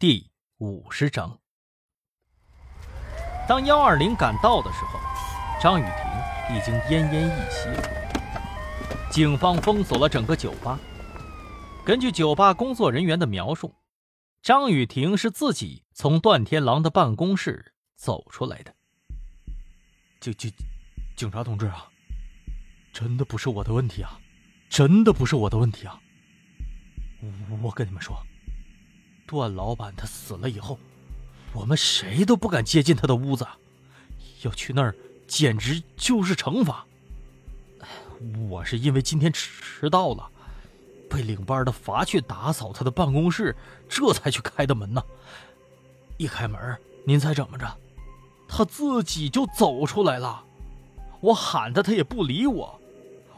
第五十章。当幺二零赶到的时候，张雨婷已经奄奄一息了。警方封锁了整个酒吧。根据酒吧工作人员的描述，张雨婷是自己从段天狼的办公室走出来的。警警警察同志啊，真的不是我的问题啊，真的不是我的问题啊！我跟你们说。段老板他死了以后，我们谁都不敢接近他的屋子，要去那儿简直就是惩罚。我是因为今天迟到了，被领班的罚去打扫他的办公室，这才去开的门呢。一开门，您猜怎么着？他自己就走出来了。我喊他，他也不理我。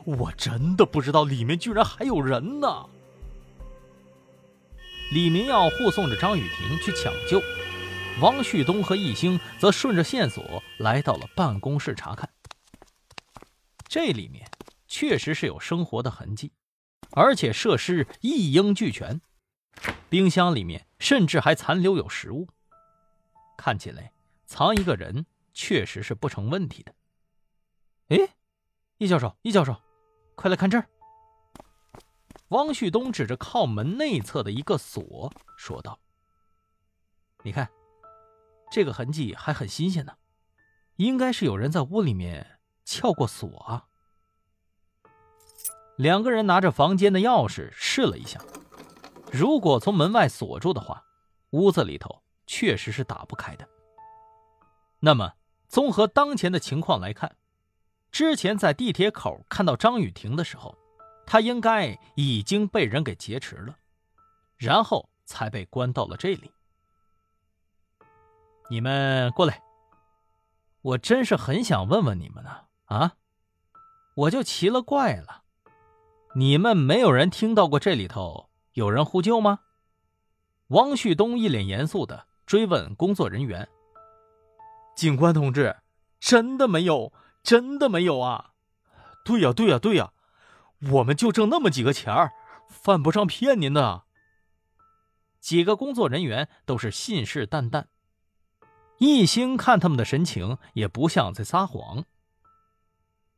我真的不知道里面居然还有人呢。李明耀护送着张雨婷去抢救，王旭东和易兴则顺着线索来到了办公室查看。这里面确实是有生活的痕迹，而且设施一应俱全，冰箱里面甚至还残留有食物，看起来藏一个人确实是不成问题的。哎，易教授，易教授，快来看这儿！汪旭东指着靠门内侧的一个锁说道：“你看，这个痕迹还很新鲜呢，应该是有人在屋里面撬过锁啊。”两个人拿着房间的钥匙试了一下，如果从门外锁住的话，屋子里头确实是打不开的。那么，综合当前的情况来看，之前在地铁口看到张雨婷的时候。他应该已经被人给劫持了，然后才被关到了这里。你们过来，我真是很想问问你们呢。啊，我就奇了怪了，你们没有人听到过这里头有人呼救吗？王旭东一脸严肃的追问工作人员：“警官同志，真的没有，真的没有啊！对呀，对呀，对呀。”我们就挣那么几个钱儿，犯不上骗您的。几个工作人员都是信誓旦旦，一兴看他们的神情也不像在撒谎。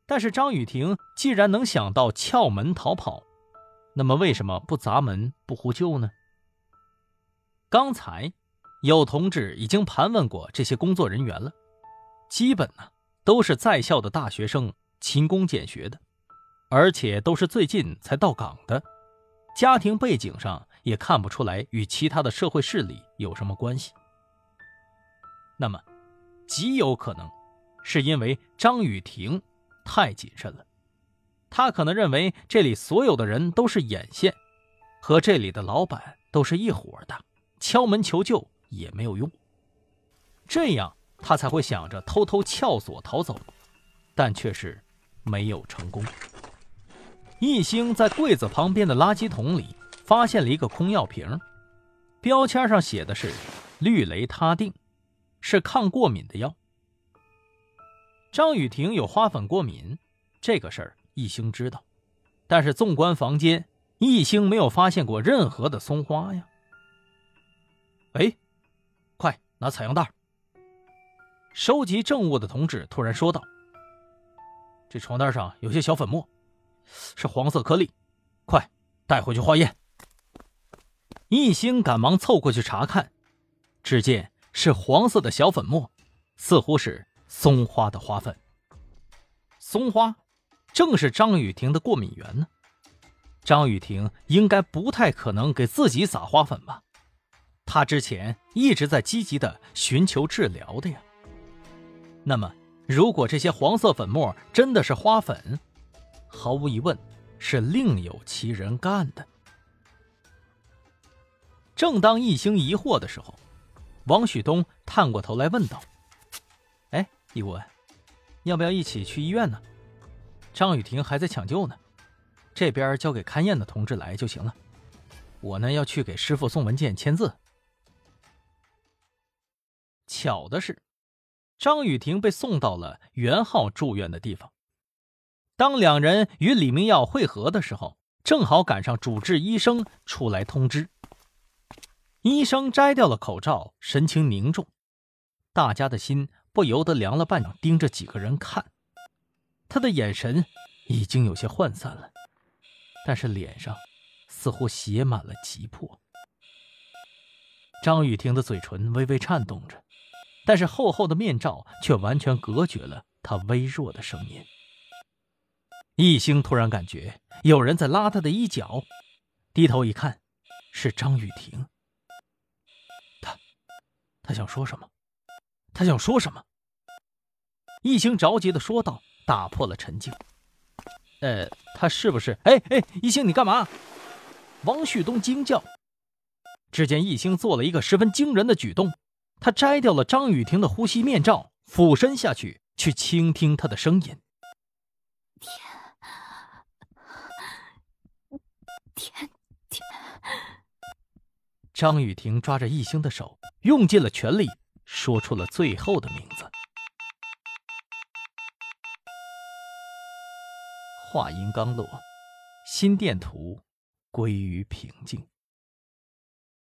但是张雨婷既然能想到撬门逃跑，那么为什么不砸门不呼救呢？刚才有同志已经盘问过这些工作人员了，基本呢都是在校的大学生，勤工俭学的。而且都是最近才到岗的，家庭背景上也看不出来与其他的社会势力有什么关系。那么，极有可能是因为张雨婷太谨慎了，他可能认为这里所有的人都是眼线，和这里的老板都是一伙的，敲门求救也没有用。这样他才会想着偷偷撬锁逃走，但却是没有成功。易兴在柜子旁边的垃圾桶里发现了一个空药瓶，标签上写的是氯雷他定，是抗过敏的药。张雨婷有花粉过敏，这个事儿易兴知道，但是纵观房间，易兴没有发现过任何的松花呀。哎，快拿采样袋！收集证物的同志突然说道：“这床单上有些小粉末。”是黄色颗粒，快带回去化验。一兴赶忙凑过去查看，只见是黄色的小粉末，似乎是松花的花粉。松花正是张雨婷的过敏源呢。张雨婷应该不太可能给自己撒花粉吧？她之前一直在积极的寻求治疗的呀。那么，如果这些黄色粉末真的是花粉？毫无疑问，是另有其人干的。正当一兴疑惑的时候，王旭东探过头来问道：“哎，易顾问，要不要一起去医院呢？张雨婷还在抢救呢，这边交给勘验的同志来就行了。我呢要去给师傅送文件签字。”巧的是，张雨婷被送到了袁浩住院的地方。当两人与李明耀会合的时候，正好赶上主治医生出来通知。医生摘掉了口罩，神情凝重，大家的心不由得凉了半晌，盯着几个人看。他的眼神已经有些涣散了，但是脸上似乎写满了急迫。张雨婷的嘴唇微微颤动着，但是厚厚的面罩却完全隔绝了她微弱的声音。易星突然感觉有人在拉他的衣角，低头一看，是张雨婷。他，他想说什么？他想说什么？易星着急的说道，打破了沉静。呃，他是不是？哎哎，易星，你干嘛？王旭东惊叫。只见易星做了一个十分惊人的举动，他摘掉了张雨婷的呼吸面罩，俯身下去去倾听她的声音。天，天天。张雨婷抓着易星的手，用尽了全力，说出了最后的名字。话音刚落，心电图归于平静。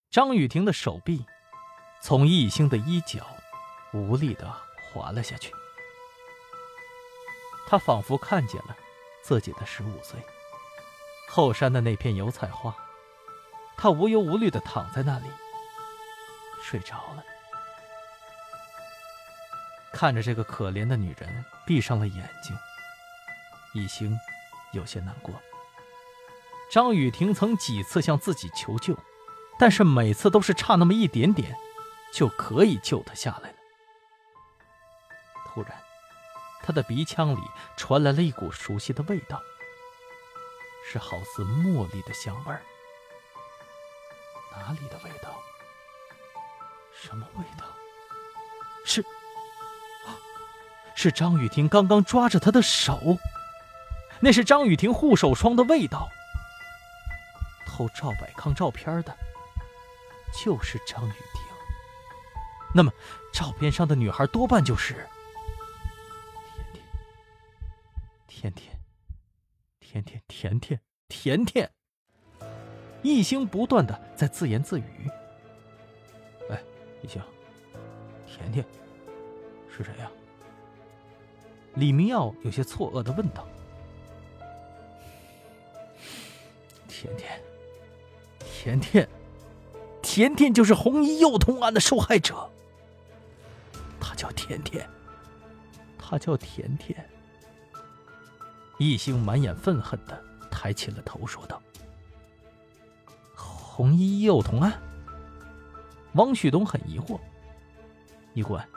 张雨婷的手臂从易星的衣角无力的滑了下去，她仿佛看见了自己的十五岁，后山的那片油菜花。他无忧无虑的躺在那里，睡着了。看着这个可怜的女人闭上了眼睛，一星有些难过。张雨婷曾几次向自己求救。但是每次都是差那么一点点，就可以救他下来了。突然，他的鼻腔里传来了一股熟悉的味道，是好似茉莉的香味儿。哪里的味道？什么味道？是，是张雨婷刚刚抓着他的手，那是张雨婷护手霜的味道。偷赵百康照片的。就是张雨婷。那么，照片上的女孩多半就是甜甜、甜甜、甜甜、甜甜、甜甜。一星不断的在自言自语：“哎，一星，甜甜是谁呀？”李明耀有些错愕的问道：“甜甜，甜甜。”甜甜就是红衣幼童案的受害者，他叫甜甜，他叫甜甜。一星满眼愤恨的抬起了头，说道：“红衣幼童案。”汪旭东很疑惑：“医官，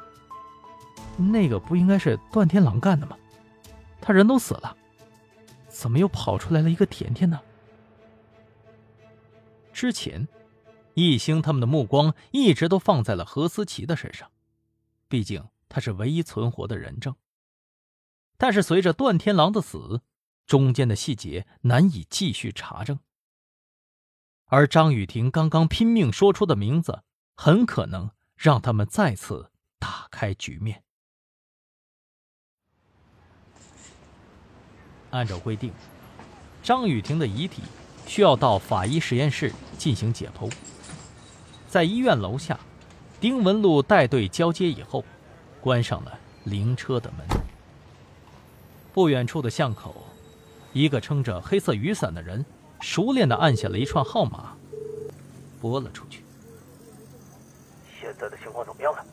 那个不应该是段天狼干的吗？他人都死了，怎么又跑出来了一个甜甜呢？”之前。易星他们的目光一直都放在了何思琪的身上，毕竟他是唯一存活的人证。但是随着段天狼的死，中间的细节难以继续查证。而张雨婷刚刚拼命说出的名字，很可能让他们再次打开局面。按照规定，张雨婷的遗体需要到法医实验室进行解剖。在医院楼下，丁文路带队交接以后，关上了灵车的门。不远处的巷口，一个撑着黑色雨伞的人熟练的按下了一串号码，拨了出去。现在的情况怎么样了？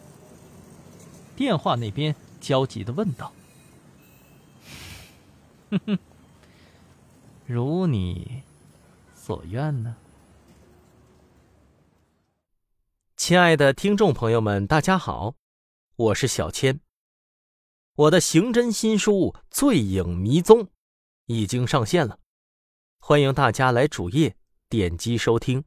电话那边焦急的问道。哼哼，如你所愿呢。亲爱的听众朋友们，大家好，我是小千。我的刑侦新书《醉影迷踪》已经上线了，欢迎大家来主页点击收听。